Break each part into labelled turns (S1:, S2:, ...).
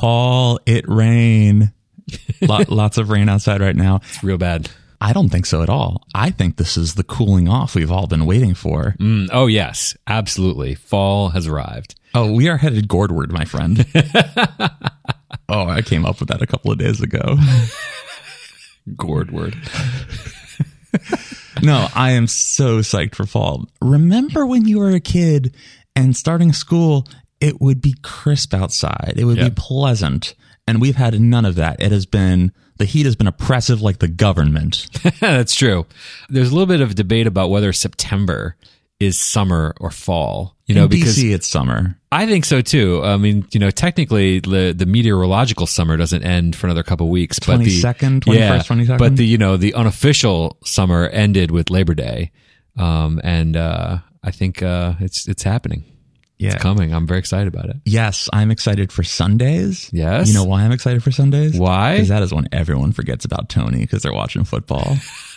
S1: Paul, it rain. Lot, lots of rain outside right now.
S2: It's real bad.
S1: I don't think so at all. I think this is the cooling off we've all been waiting for.
S2: Mm, oh, yes, absolutely. Fall has arrived.
S1: Oh, we are headed gourdward, my friend. oh, I came up with that a couple of days ago.
S2: gourdward.
S1: no, I am so psyched for fall. Remember when you were a kid and starting school, it would be crisp outside. It would
S2: Yep.
S1: be pleasant. And we've had none of that. It has been, the heat has been oppressive like the government.
S2: That's true. There's a little bit of debate about whether September is summer or fall. You know,
S1: In
S2: because
S1: DC, it's summer.
S2: I think so too. I mean, you know, technically the the meteorological summer doesn't end for another couple weeks, but the
S1: 22nd, 21st,
S2: yeah,
S1: 22nd?
S2: but the you know the unofficial summer ended with Labor Day, um, and uh, I think uh, it's it's happening.
S1: Yeah.
S2: It's coming. I'm very excited about it.
S1: Yes, I'm excited for Sundays.
S2: Yes.
S1: You know why I'm excited for Sundays?
S2: Why?
S1: Because that is when everyone forgets about Tony because they're watching football.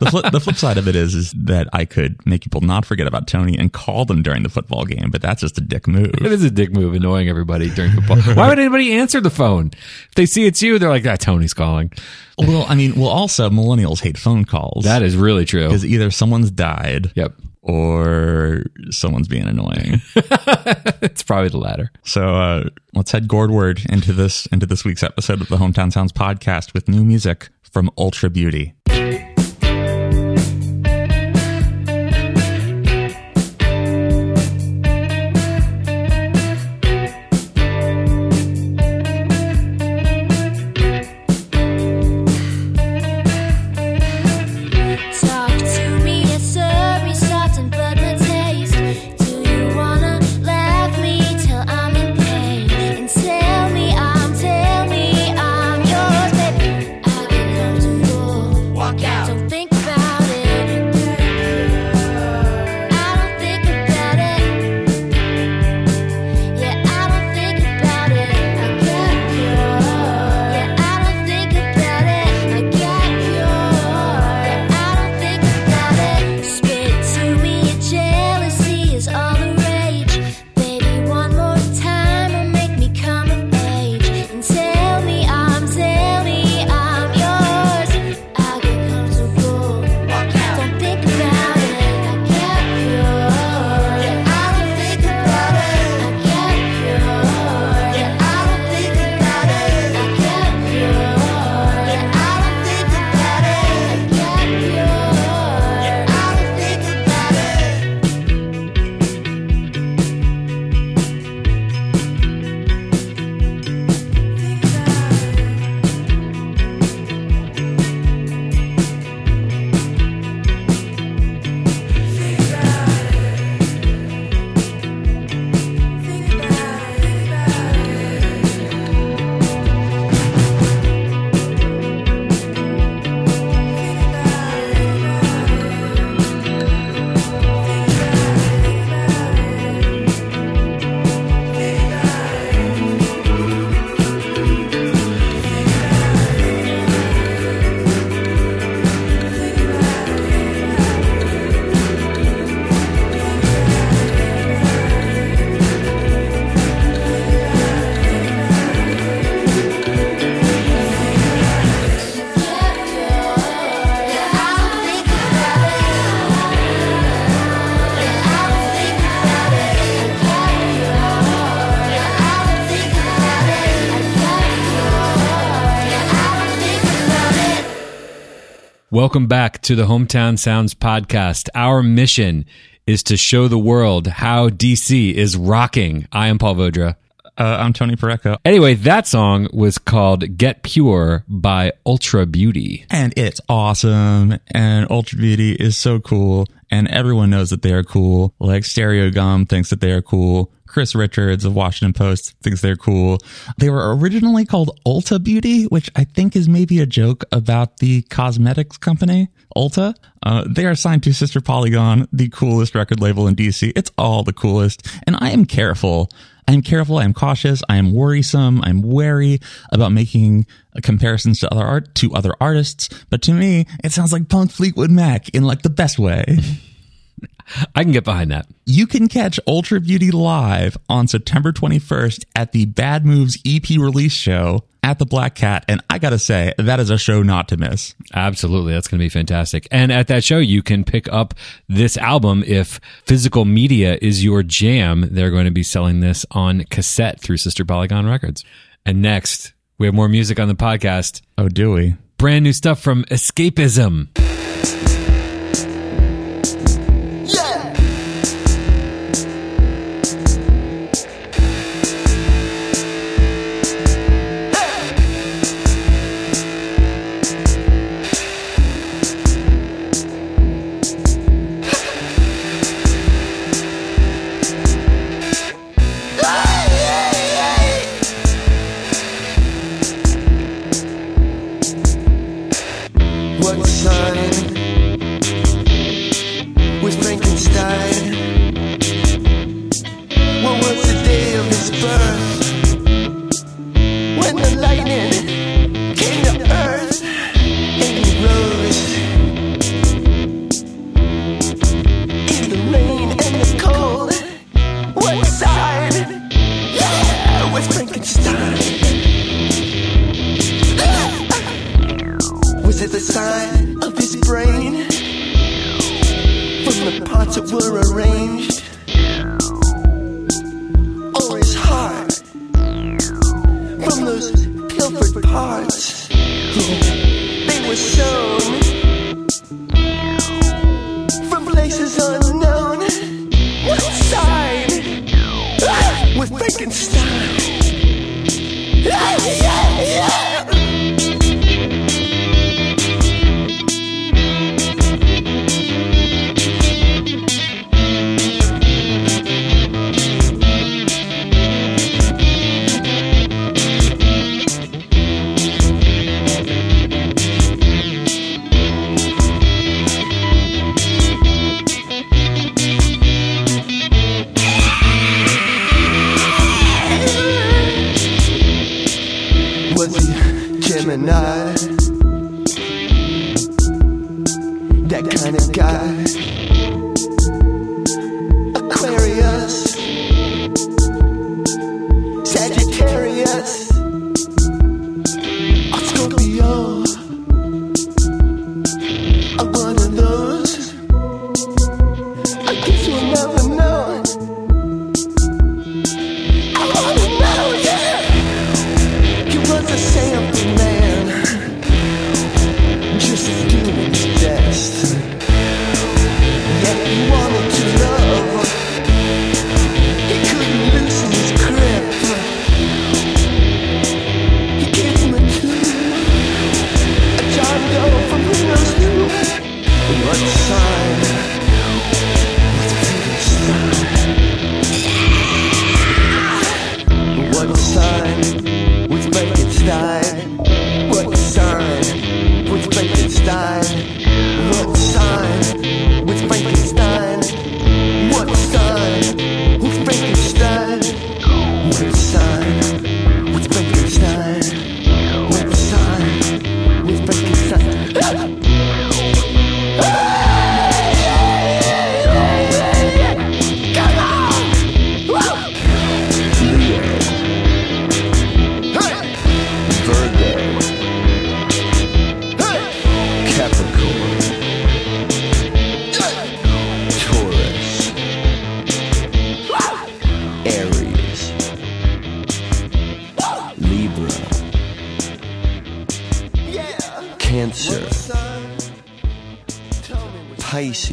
S1: the, flip, the flip side of it is, is that I could make people not forget about Tony and call them during the football game, but that's just a dick move.
S2: It is a dick move, annoying everybody during football. Why would anybody answer the phone? If they see it's you, they're like, "Ah, Tony's calling."
S1: well, I mean, well, also millennials hate phone calls.
S2: That is really true.
S1: because either someone's died
S2: Yep,
S1: or someone's being annoying.
S2: it's probably the latter.
S1: so uh, let's head gourdward into this into this week's episode of the Hometown Sounds podcast with new music from Ultra Beauty.
S2: Welcome back to the Hometown Sounds podcast. Our mission is to show the world how DC is rocking. I am Paul Vodra.
S1: Uh, I'm Tony Pareco,
S2: Anyway, that song was called Get Pure by Ultra Beauty.
S1: and it's awesome. And Ultra Beauty is so cool, and everyone knows that they are cool. Like Stereogum thinks that they are cool. Chris Richards of Washington Post thinks they're cool. They were originally called Ulta Beauty, which I think is maybe a joke about the cosmetics company Ulta. Uh, they are signed to Sister Polygon, the coolest record label in DC. It's all the coolest, and I am careful. I am careful. I am cautious. I am worrisome. I'm wary about making comparisons to other art to other artists. But to me, it sounds like Punk Fleetwood Mac in like the best way.
S2: I can get behind that.
S1: You can catch Ultra Beauty live on September 21st at the Bad Moves EP release show at the Black Cat. And I gotta say, that is a show not to miss.
S2: Absolutely. That's going to be fantastic. And at that show, you can pick up this album if physical media is your jam. They're going to be selling this on cassette through Sister Polygon Records. And next, we have more music on the podcast.
S1: Oh, do we?
S2: Brand new stuff from Escapism.
S3: Pilfered parts? They were sewn from places unknown. What sign was Frankenstein? Yeah, yeah, yeah.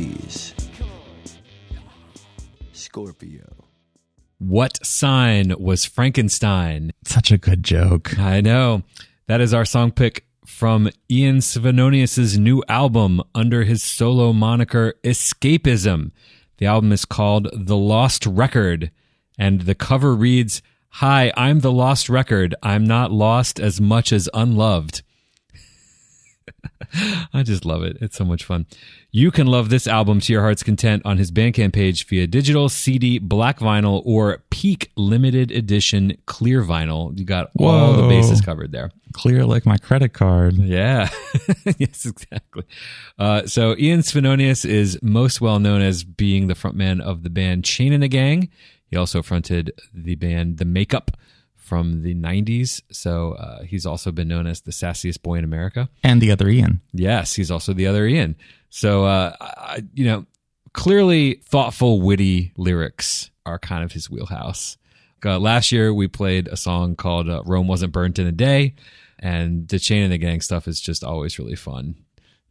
S3: Pisces. Scorpio.
S2: What sign was Frankenstein?
S1: Such a good joke.
S2: I know. That is our song pick from Ian Svenonius's new album under his solo moniker Escapism. The album is called The Lost Record, and the cover reads, Hi, I'm the Lost Record. I'm not lost as much as unloved. I just love it. It's so much fun. You can love this album to your heart's content on his Bandcamp page via digital, CD, black vinyl, or Peak limited edition clear vinyl. You got all the bases covered there.
S4: Clear like my credit card.
S2: Yeah. yes, exactly. Uh, so Ian Svenonius is most well known as being the frontman of the band Chain and the Gang. He also fronted the band The Makeup from the 90s. So uh, he's also been known as the sassiest boy in America.
S4: And the other Ian.
S2: Yes, he's also the other Ian. So, uh, I, you know, clearly thoughtful, witty lyrics are kind of his wheelhouse. Uh, last year, we played a song called uh, Rome Wasn't Burnt in a Day. And the Chain and the Gang stuff is just always really fun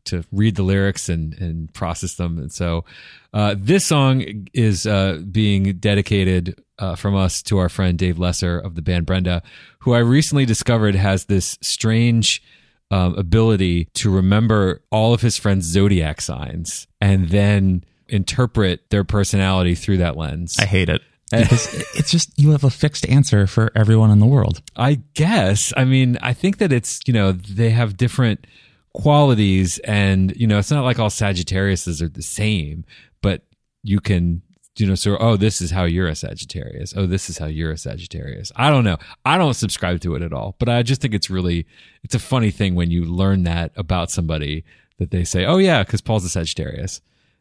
S2: to read the lyrics and, and process them. And so uh, this song is uh, being dedicated uh, from us to our friend Dave Lesser of the band Brenda, who I recently discovered has this strange um, ability to remember all of his friends' zodiac signs and then interpret their personality through that lens.
S4: I hate it. Because it's just, you have a fixed answer for everyone in the world.
S2: I guess. I mean, I think that it's, you know, they have different qualities and, you know, it's not like all Sagittariuses are the same, but you can, you know, so, oh, this is how you're a Sagittarius. Oh, this is how you're a Sagittarius. I don't know. I don't subscribe to it at all, but I just think it's really, it's a funny thing when you learn that about somebody that they say, oh, yeah, because Paul's a Sagittarius.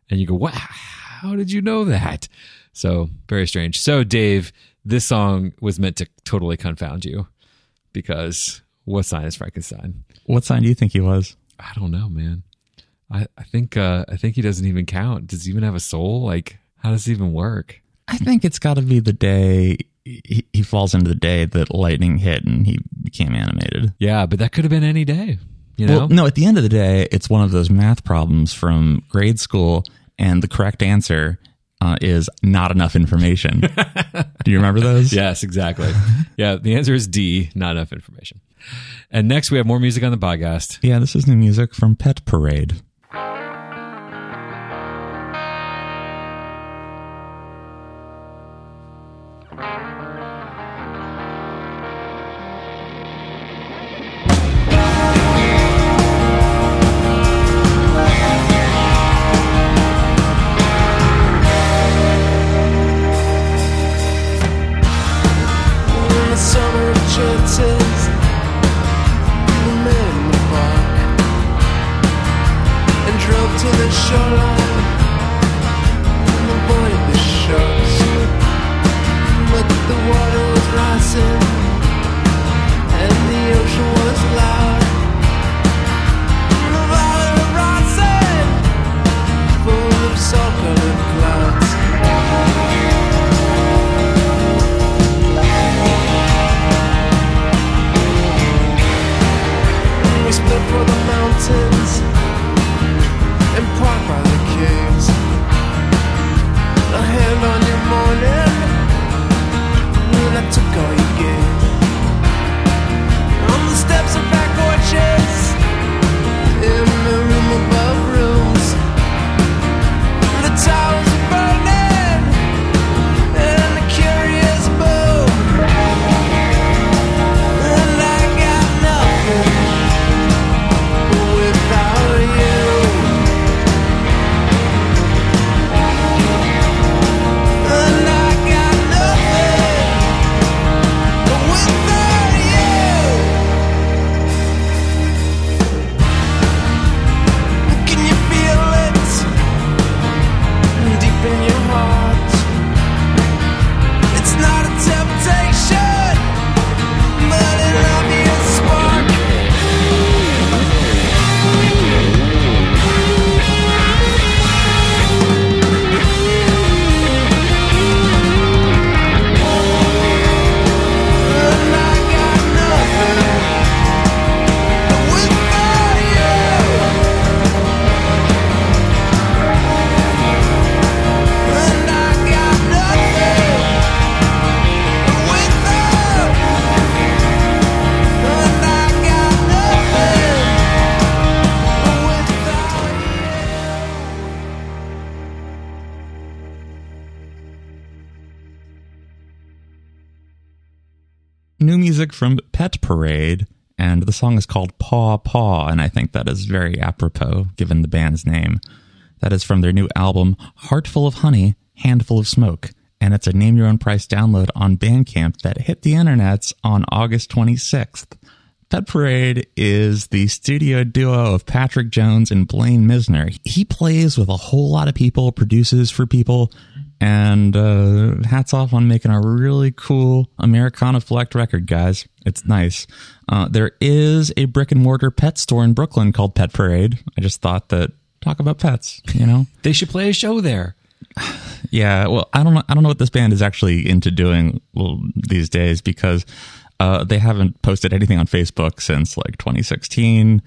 S2: And you go, wow, how did you know that? So very strange. So, Dave, this song was meant to totally confound you because what sign is Frankenstein?
S4: What sign do you think he was?
S2: I don't know, man. I, I think uh, I think he doesn't even count. Does he even have a soul? Like, how does it even work?
S4: I think it's got to be the day he, he falls into the day that lightning hit and he became animated.
S2: Yeah, but that could have been any day. You know?
S4: Well, no, at the end of the day, it's one of those math problems from grade school, and the correct answer uh, is not enough information. do you remember those?
S2: Yes, exactly. yeah, the answer is D. Not enough information. And next, we have more music on the podcast.
S4: Yeah, this is new music from Pet Parade. Music from Pet Parade.
S1: and the song is called Paw Paw, and I think that is very apropos given the band's name. That is from their new album, Heartful of Honey, Handful of Smoke, and it's a name your own price download on Bandcamp that hit the internets on August 26th. Pet Parade is the studio duo of Patrick Jones and Blaine Misner. He plays with a whole lot of people, produces for people, and uh, hats off on making a really cool Americana Flecked record, guys. It's nice. Uh, there is a brick and mortar pet store in Brooklyn called Pet Parade. I just thought that talk about pets, you know?
S2: They should play a show there.
S1: Yeah, well, I don't know. I don't know what this band is actually into doing well, these days because uh, they haven't posted anything on Facebook since like 2016.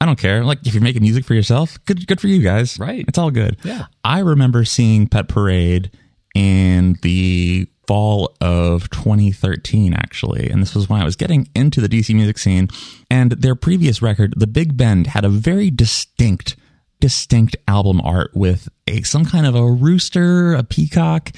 S1: I don't care. Like, if you're making music for yourself, good, good for you guys.
S2: Right.
S1: It's all good.
S2: Yeah.
S1: I remember seeing Pet Parade in the fall of 2013, actually. And this was when I was getting into the DC music scene. And their previous record, The Big Bend, had a very distinct distinct album art with a some kind of a rooster, a peacock,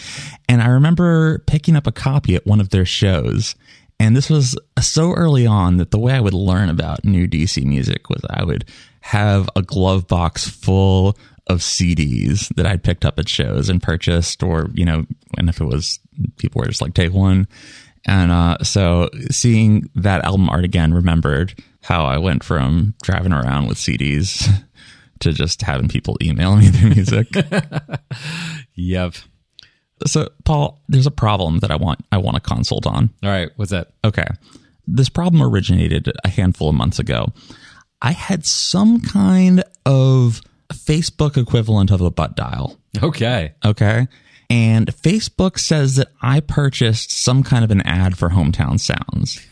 S1: and I remember picking up a copy at one of their shows. And this was so early on that the way I would learn about new DC music was I would have a glove box full of CDs that I'd picked up at shows and purchased, or, you know, and if it was people were just like, take one. And uh, so seeing that album art again remembered how I went from driving around with CDs to just having people email me their music.
S2: Yep.
S1: So, Paul, there's a problem that I want I want a consult on.
S2: All right. What's that?
S1: Okay. This problem originated a handful of months ago. I had some kind of Facebook equivalent of a butt dial.
S2: Okay.
S1: Okay. And Facebook says that I purchased some kind of an ad for Hometown Sounds.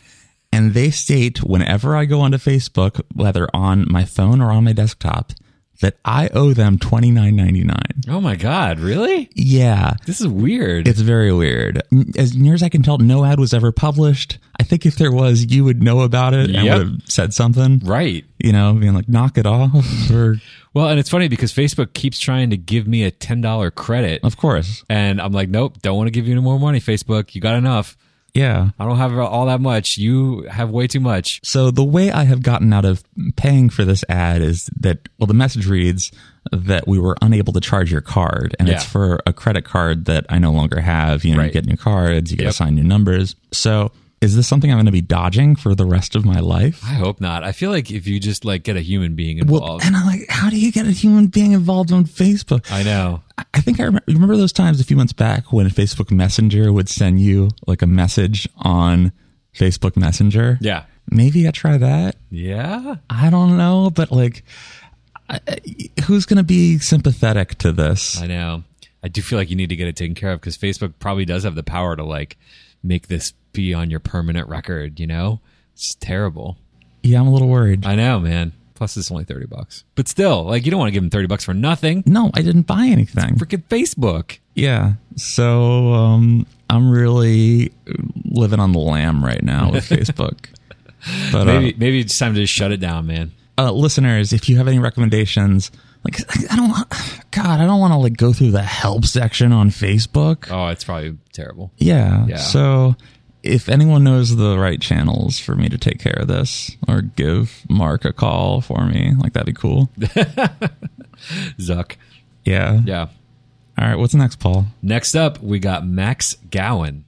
S1: And they state whenever I go onto Facebook, whether on my phone or on my desktop, that I owe them twenty nine ninety nine.
S2: Oh my God. Really?
S1: Yeah.
S2: This is weird.
S1: It's very weird. As near as I can tell, no ad was ever published. I think if there was, you would know about it and
S2: Yep.
S1: would have said something.
S2: right.
S1: You know, being like, knock it off. Or,
S2: Well, and it's funny because Facebook keeps trying to give me a $10 credit.
S1: of course.
S2: And I'm like, nope, don't want to give you any more money, Facebook. You got enough.
S1: Yeah.
S2: I don't have all that much. You have way too much.
S1: So the way I have gotten out of paying for this ad is that, well, the message reads that we were unable to charge your card and it's for a credit card that I no longer have. You know,
S2: Right.
S1: you get new cards, you get
S2: Yep.
S1: assigned new numbers. So is this something I'm going to be dodging for the rest of my life?
S2: I hope not. I feel like if you just like get a human being
S1: Well,
S2: involved.
S1: and I'm like, how do you get a human being involved on Facebook?
S2: I know.
S1: I- think I remember, remember those times a few months back when Facebook Messenger would send you like a message on Facebook Messenger.
S2: Yeah.
S1: Maybe I try that.
S2: Yeah.
S1: I don't know, but like, I- who's going to be sympathetic to this?
S2: I know. I do feel like you need to get it taken care of because Facebook probably does have the power to like make this be on your permanent record, you know? It's terrible.
S1: Yeah, I'm a little worried.
S2: I know, man. Plus it's only 30 bucks. But still, like you don't want to give them 30 bucks for nothing.
S1: no, I didn't buy anything.
S2: Freaking Facebook.
S1: Yeah, so um, I'm really living on the lam right now with Facebook. But uh,
S2: Maybe maybe it's time to just shut it down, man.
S1: uh, listeners, if you have any recommendations, like I don't, want, God, I don't want to like go through the help section on Facebook.
S2: Oh, it's probably terrible.
S1: Yeah.
S2: Yeah.
S1: So if anyone knows the right channels for me to take care of this, or give Mark a call for me, like that'd be cool.
S2: Zuck.
S1: Yeah.
S2: Yeah.
S1: All right. What's next, Paul?
S2: Next up, we got Max Gowan.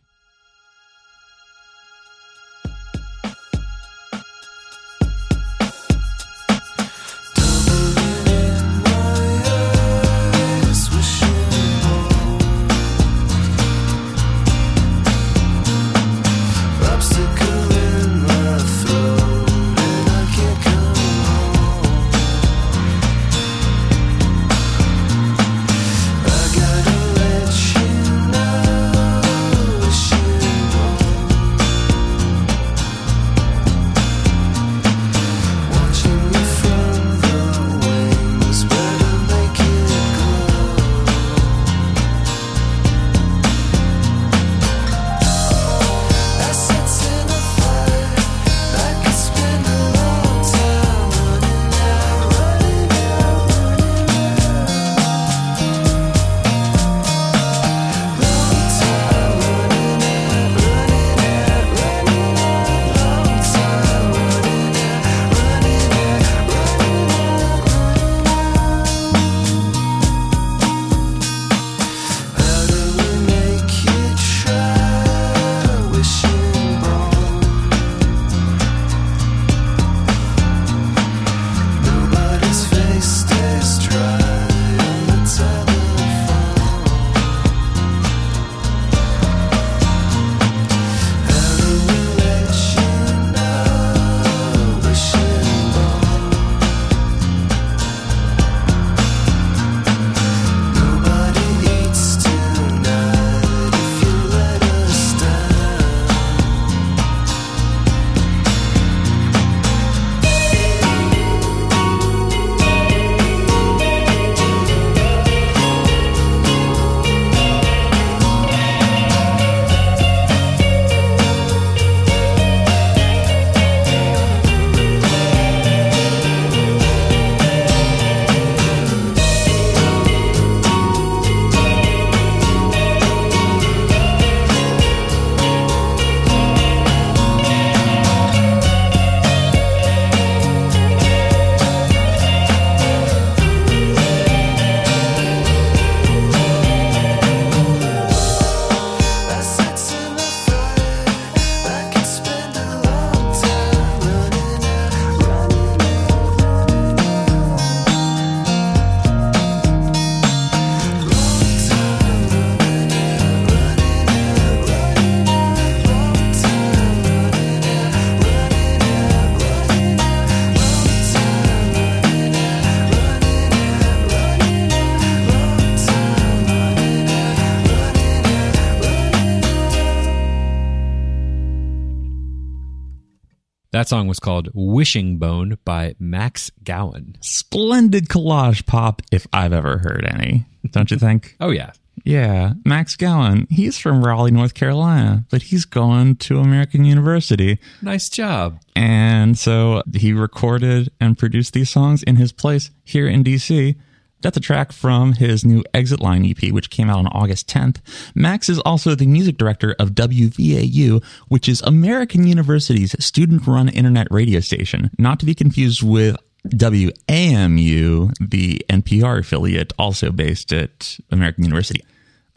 S2: That song was called Wishing Bone by Max Gowan.
S1: Splendid collage pop if I've ever heard any. Don't you think?
S2: Oh, yeah.
S1: Yeah, Max Gowan. He's from Raleigh, North Carolina, but he's going to American University.
S2: Nice job.
S1: And so he recorded and produced these songs in his place here in DC. That's a track from his new Exit Line EP, which came out on August 10th. Max is also the music director of WVAU, which is American University's student run internet radio station, not to be confused with WAMU, the NPR affiliate, also based at American University.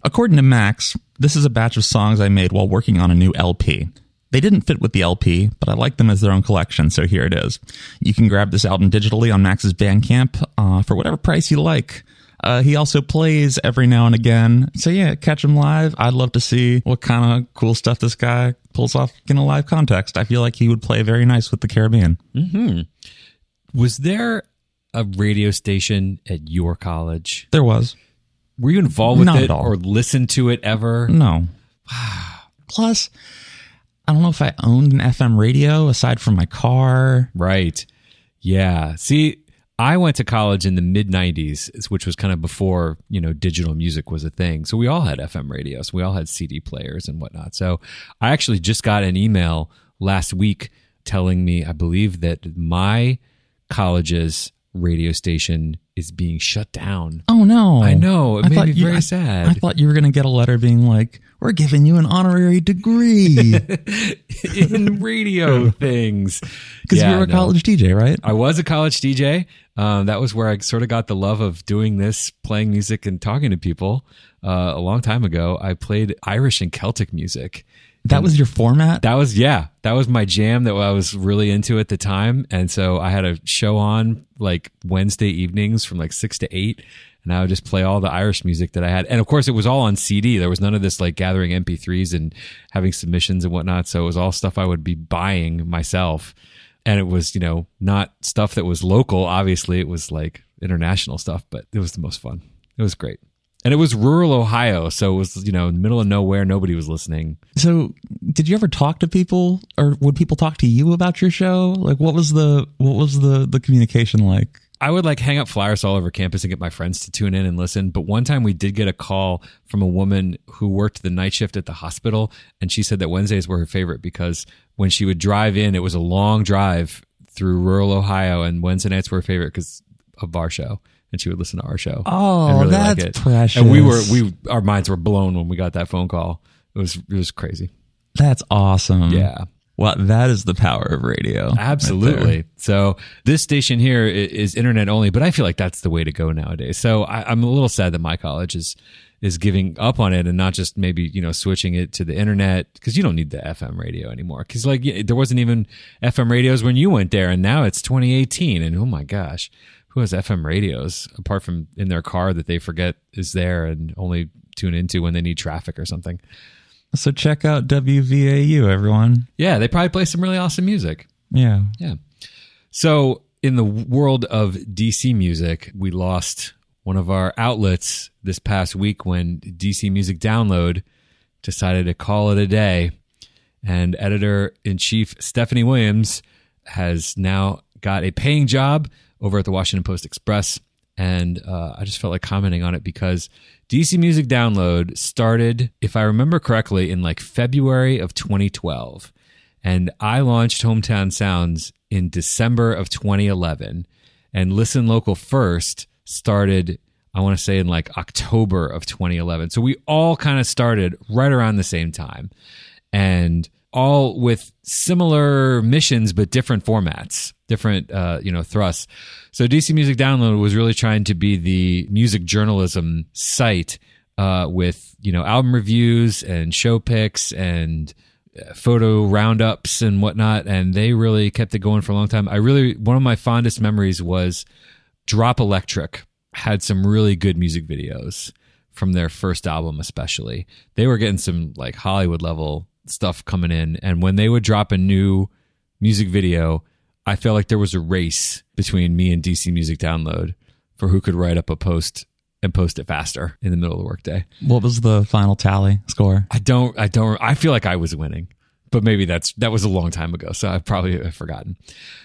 S1: According to Max, this is a batch of songs I made while working on a new LP. They didn't fit with the LP, but I like them as their own collection, so here it is. You can grab this album digitally on Max's Bandcamp uh, for whatever price you like. Uh, he also plays every now and again. So yeah, catch him live. I'd love to see what kind of cool stuff this guy pulls off in a live context. I feel like he would play very nice with the Caribbean. Mm-hmm.
S2: Was there a radio station at your college?
S1: There was.
S2: Were you involved with
S1: Not
S2: it
S1: at all.
S2: or listened to it ever?
S1: No. Plus, I don't know if I owned an FM radio aside from my car.
S2: Right. Yeah. See, I went to college in the mid 90s, which was kind of before, you know, digital music was a thing. So we all had FM radios. We all had CD players and whatnot. So I actually just got an email last week telling me, I believe that my college's radio station is being shut down.
S1: Oh no!
S2: I know. It
S1: I
S2: made
S1: thought
S2: me
S1: you-
S2: very
S1: I-
S2: sad.
S1: I thought you were going to get a letter being like, "We're giving you an honorary degree
S2: in radio things.
S1: because
S2: Yeah,
S1: you were a
S2: no.
S1: college DJ, right?"
S2: I was a college DJ. Um, that was where I sort of got the love of doing this, playing music and talking to people. Uh, a long time ago, I played Irish and Celtic music.
S1: That was your format.
S2: That was yeah, that was my jam that I was really into at the time. And so I had a show on like Wednesday evenings from like six to eight, and I would just play all the Irish music that I had. And of course, it was all on CD. There was none of this like gathering MP3s and having submissions and whatnot. So it was all stuff I would be buying myself. And it was, you know, not stuff that was local. Obviously, it was like international stuff, but it was the most fun. It was great. And it was rural Ohio. So it was, you know, in the middle of nowhere. Nobody was listening.
S1: so, did you ever talk to people, or would people talk to you about your show? Like, what was the what was the the communication like?
S2: I would like hang up flyers all over campus and get my friends to tune in and listen. But one time we did get a call from a woman who worked the night shift at the hospital. And she said that Wednesdays were her favorite because when she would drive in, it was a long drive through rural Ohio. And Wednesday nights were her favorite because of our show. And she would listen to our show.
S1: Oh,
S2: really
S1: that's
S2: like it.
S1: precious.
S2: And we were, we, our minds were blown when we got that phone call. It was, it was crazy.
S1: That's awesome.
S2: Yeah.
S1: Well, that is the power of radio. right.
S2: Absolutely. So this station here is internet only, but I feel like that's the way to go nowadays. So I, I'm a little sad that my college is is giving up on it and not just maybe you know switching it to the internet because you don't need the FM radio anymore. Because like yeah, there wasn't even FM radios when you went there, and now it's 2018, and oh my gosh, who has FM radios apart from in their car that they forget is there and only tune into when they need traffic or something?
S1: So check out WVAU, everyone.
S2: Yeah, they probably play some really awesome music.
S1: Yeah.
S2: Yeah. So, in the world of DC music, we lost one of our outlets this past week when DC Music Download decided to call it a day. And editor in chief Stephanie Williams has now got a paying job over at the Washington Post Express. And uh, I just felt like commenting on it because DC Music Download started, if I remember correctly, in like February of 2012. And I launched Hometown Sounds in December of 2011. And Listen Local First started, I want to say, in like October of 2011. So we all kind of started right around the same time and all with similar missions but different formats different uh, you know thrusts. So dc music download was really trying to be the music journalism site uh, with you know album reviews and show picks and uh, photo roundups and whatnot. And they really kept it going for a long time. I really one of my fondest memories was drop electric had some really good music videos from their first album especially. They were getting some like hollywood level stuff coming in and when they would drop a new music video i felt like there was a race between me and dc music download for who could write up a post and post it faster in the middle of the workday
S1: What was the final tally score?
S2: i don't i don't i feel like i was winning but maybe that's that was a long time ago, so I've probably forgotten.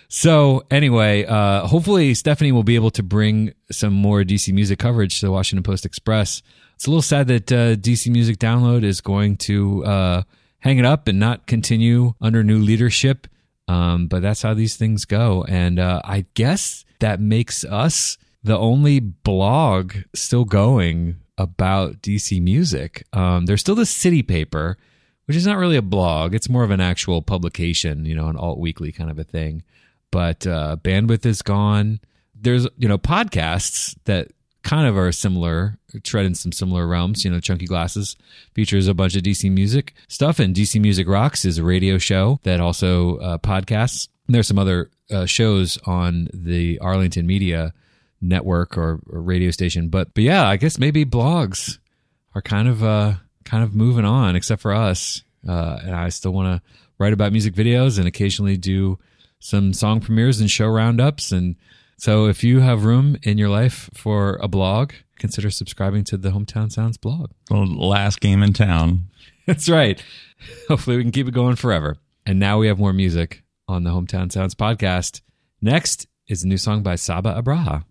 S2: So anyway, uh, hopefully Stephanie will be able to bring some more DC music coverage to the Washington Post Express. It's a little sad that uh, DC Music Download is going to uh, hang it up and not continue under new leadership. Um, but that's how these things go, and uh, I guess that makes us the only blog still going about DC music. Um, there's still the City Paper, which is not really a blog; it's more of an actual publication, you know, an alt weekly kind of a thing. But uh, bandwidth is gone. There's you know podcasts that kind of are similar, tread in some similar realms. You know, Chunky Glasses features a bunch of DC music stuff, and DC Music Rocks is a radio show that also uh, podcasts. And there's some other uh, shows on the Arlington Media Network or, or radio station, but but yeah, I guess maybe blogs are kind of uh kind of moving on, except for us. Uh, and I still want to write about music videos and occasionally do some song premieres and show roundups and so if you have room in your life for a blog, consider subscribing to the Hometown Sounds blog.
S1: The last game in town.
S2: That's right. Hopefully we can keep it going forever. And now we have more music on the Hometown Sounds podcast. Next is a new song by Saba Abraha.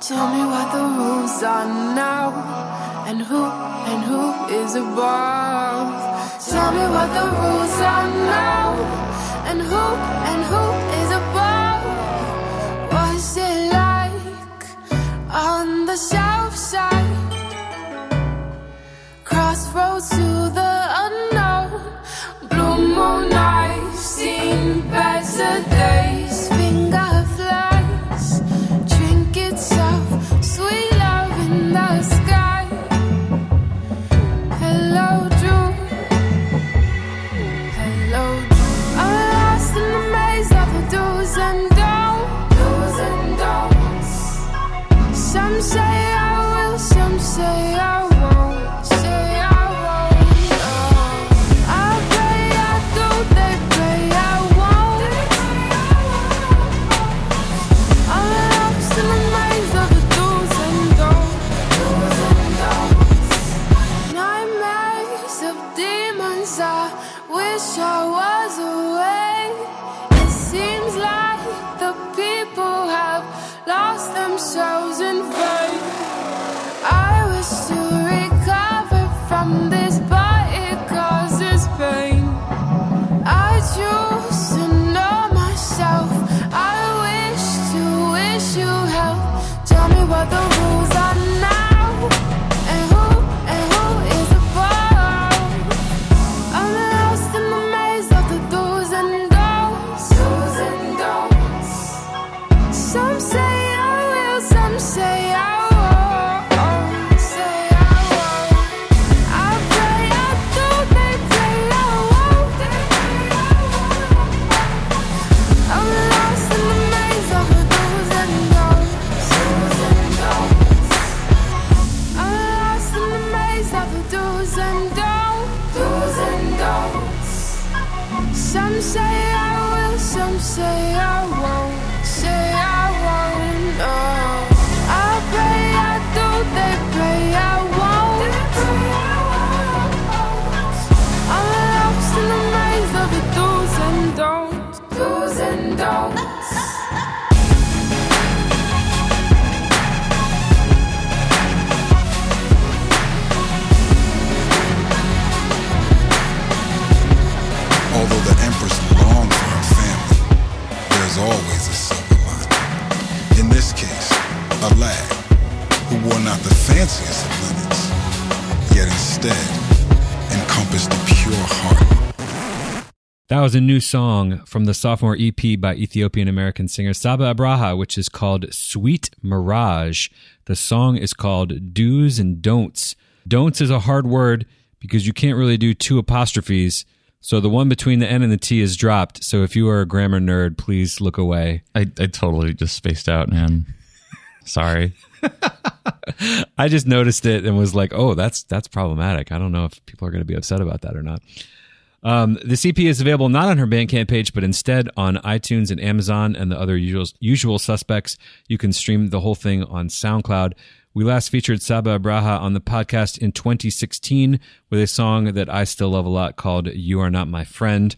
S4: Tell me what the rules are now, and who and who is above. Tell me what the rules are now, and who and who is above. What's it like on the south side? Crossroads to the unknown. Blue moon I've seen better days. Some say I will, some say I won't. Say I won't. No.
S5: Instead encompassed a pure heart.
S2: That was a new song from the sophomore EP by Ethiopian American singer Saba Abraha, which is called Sweet Mirage. The song is called Do's and Don'ts. Don'ts is a hard word because you can't really do two apostrophes. So the one between the N and the T is dropped. So if you are a grammar nerd, please look away.
S1: I, I totally just spaced out, man. Sorry.
S2: I just noticed it and was like, "Oh, that's that's problematic." I don't know if people are going to be upset about that or not. Um, the EP is available not on her Bandcamp page, but instead on iTunes and Amazon and the other usual usual suspects. You can stream the whole thing on SoundCloud. We last featured Saba Abraha on the podcast in 2016 with a song that I still love a lot called You Are Not My Friend.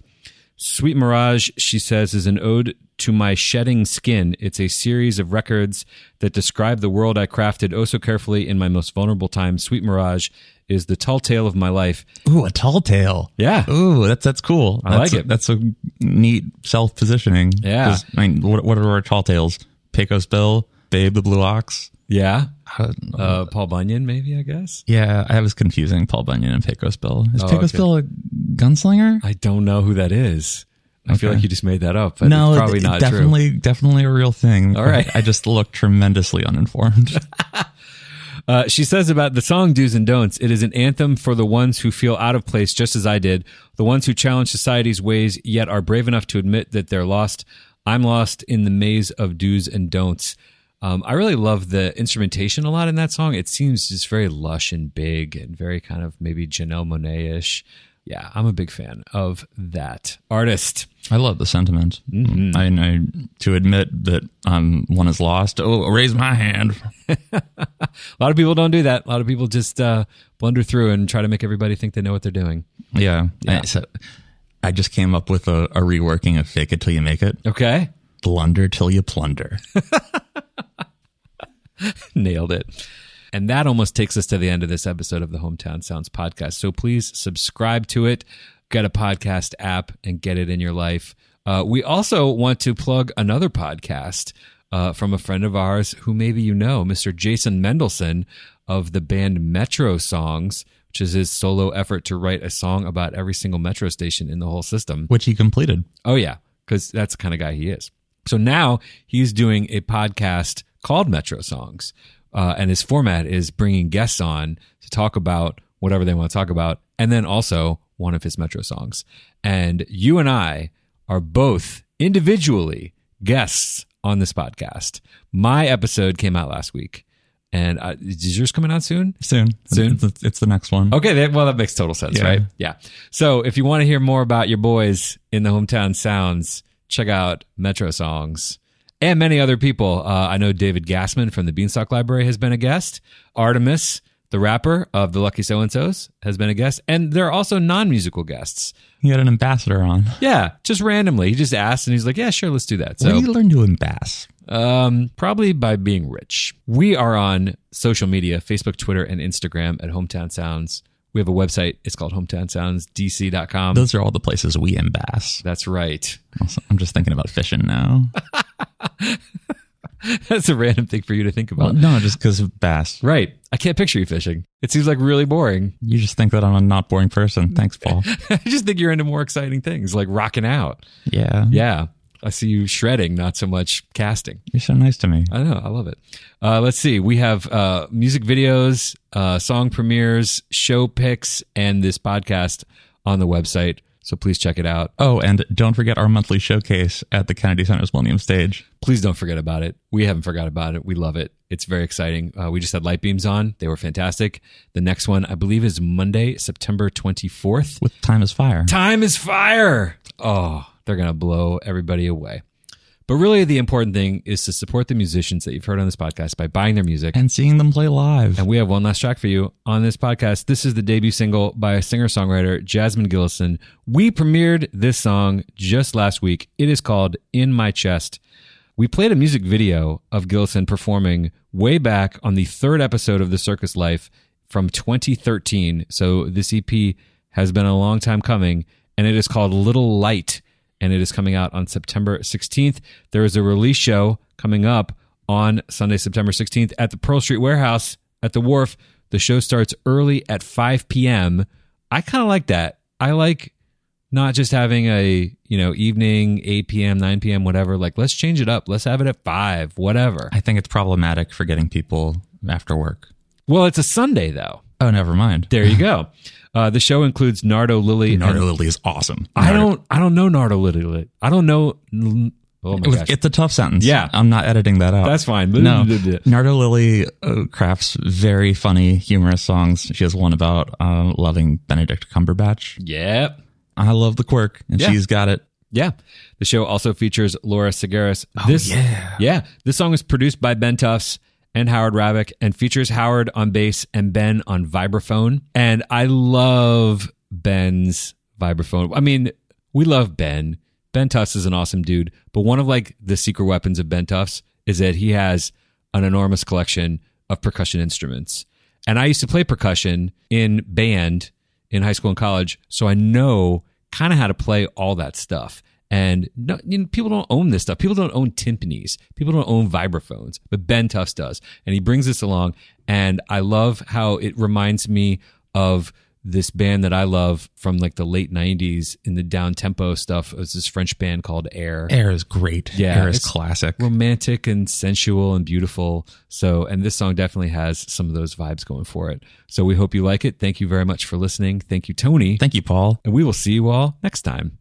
S2: Sweet Mirage, she says, is an ode to my shedding skin. It's a series of records that describe the world I crafted oh so carefully in my most vulnerable time. Sweet Mirage is the tall tale of my life.
S1: Ooh, a tall tale.
S2: Yeah.
S1: Ooh, that's that's cool.
S2: I like
S1: That's a-
S2: it.
S1: That's a neat self positioning.
S2: Yeah.
S1: I mean, what, what are our tall tales? Pecos Bill, Babe the Blue Ox.
S2: Yeah.
S1: Uh,
S2: Paul Bunyan, maybe, I guess.
S1: yeah, I was confusing Paul Bunyan and Pecos Bill. Is
S2: Oh,
S1: Pecos
S2: okay.
S1: Bill a gunslinger?
S2: I don't know who that is. I feel like you just made that up, but
S1: no,
S2: it's probably not true.
S1: definitely, definitely a real thing.
S2: All right.
S1: I just look tremendously uninformed.
S2: Uh, she says about the song Do's and Don'ts, it is an anthem for the ones who feel out of place just as I did, the ones who challenge society's ways yet are brave enough to admit that they're lost. I'm lost in the maze of do's and don'ts. Um, I really love the instrumentation a lot in that song. It seems just very lush and big and very kind of maybe Janelle Monáe ish. Yeah, I'm a big fan of that artist.
S1: I love the sentiment.
S2: Mm-hmm.
S1: I, to admit that um, one is lost. Oh, raise my hand.
S2: A lot of people don't do that. A lot of people just uh, blunder through and try to make everybody think they know what they're doing.
S1: Yeah.
S2: Yeah.
S1: I, so I just came up with a, a reworking of "Fake It Till You Make It."
S2: Okay.
S1: Blunder till you plunder.
S2: Nailed it. And that almost takes us to the end of this episode of the Hometown Sounds podcast. So please subscribe to it, get a podcast app, and get it in your life. Uh, we also want to plug another podcast uh, from a friend of ours who maybe you know, Mr. Jason Mendelson of the band Metro Songs, which is his solo effort to write a song about every single metro station in the whole system.
S1: which he completed.
S2: Oh yeah, because that's the kind of guy he is. So now he's doing a podcast called Metro Songs, uh, and his format is bringing guests on to talk about whatever they want to talk about, and then also one of his Metro songs. And you and I are both individually guests on this podcast. My episode came out last week, and uh, is yours coming out soon?
S1: Soon.
S2: Soon?
S1: It's, it's the next one.
S2: Okay, that, well, that makes total sense,
S1: Yeah.
S2: right? Yeah. So if you want to hear more about your boys in the hometown sounds, check out Metro Songs and many other people. Uh, I know David Gassman from the Beanstalk Library has been a guest. Artemis, the rapper of the Lucky So and So's, has been a guest, and there are also non-musical guests.
S1: He had an ambassador on.
S2: Yeah, just randomly, he just asked, and he's like, "Yeah, sure, let's do that."
S1: Where
S2: So
S1: do you learn to embass?
S2: um, probably by being rich. We are on social media Facebook, Twitter, and Instagram at Hometown Sounds. We have a website. It's called hometownsoundsdc.com.
S1: Those are all the places we embass.
S2: That's right.
S1: Also, I'm just thinking about fishing now.
S2: That's a random thing for you to think
S1: well,
S2: about.
S1: no, just because of bass.
S2: Right. I can't picture you fishing. It seems like really boring.
S1: You just think that I'm a not boring person. Thanks, Paul.
S2: I just think you're into more exciting things like rocking out.
S1: Yeah.
S2: Yeah. I see you shredding, not so much casting.
S1: You're so nice to me.
S2: I know. I love it. Uh, let's see. We have uh, music videos, uh, song premieres, show picks, and this podcast on the website. So please check it out.
S1: Oh, and don't forget our monthly showcase at the Kennedy Center's Millennium Stage.
S2: Please don't forget about it. We haven't forgot about it. We love it. It's very exciting. Uh, we just had light beams on. They were fantastic. The next one, I believe, is Monday, September 24th.
S1: with Time is Fire.
S2: Time is fire. Oh, they're going to blow everybody away. But really, the important thing is to support the musicians that you've heard on this podcast by buying their music.
S1: And seeing them play live.
S2: And we have one last track for you on this podcast. This is the debut single by a singer songwriter, Jasmine Gillison. We premiered this song just last week. It is called In My Chest. We played a music video of Gillison performing way back on the third episode of The Circus Life from 2013. So this EP has been a long time coming, and it is called Little Light, and it is coming out on September 16th. There is a release show coming up on Sunday, September 16th at the Pearl Street Warehouse at the Wharf. The show starts early at 5 p.m. I kind of like that. I like not just having a, you know, evening, 8 p.m., 9 p.m., whatever. Like, let's change it up. Let's have it at 5, whatever.
S1: I think it's problematic for getting people after work.
S2: Well, it's a Sunday, though.
S1: Oh, never mind.
S2: There you go. Uh, the show includes Nardo Lily.
S1: Nardo Lily is awesome.
S2: I don't. I don't know Nardo Lily. I don't know. Oh my gosh.
S1: It's a tough sentence.
S2: Yeah.
S1: I'm not editing that out.
S2: That's fine.
S1: No. Nardo Lily uh, crafts very funny, humorous songs. She has one about uh, loving Benedict Cumberbatch.
S2: Yep.
S1: I love the quirk, and
S2: Yeah.
S1: she's got it.
S2: Yeah. The show also features Laura Tsaggaris. This,
S1: yeah.
S2: Yeah. This song is produced by Ben Tufts
S6: and Howard Rabick and features Howard on bass and Ben on vibraphone. And I love Ben's vibraphone. I mean, we love Ben. Ben Tufts is an awesome dude, but one of like the secret weapons of Ben Tufts is that he has an enormous collection of percussion instruments. And I used to play percussion in band in high school and college, so I know kind of how to play all that stuff. And no, you know, people don't own this stuff. People don't own timpanis. People don't own vibraphones, but Ben Tufts does. And he brings this along. And I love how it reminds me of this band that I love from like the late 90s in the down tempo stuff. It was this French band called Air
S1: Air is great.
S6: Yeah,
S1: Air is classic.
S6: romantic and sensual and beautiful. So, and this song definitely has some of those vibes going for it. So, we hope you like it. Thank you very much for listening. Thank you, Tony.
S1: Thank you, Paul.
S6: and we will see you all next time.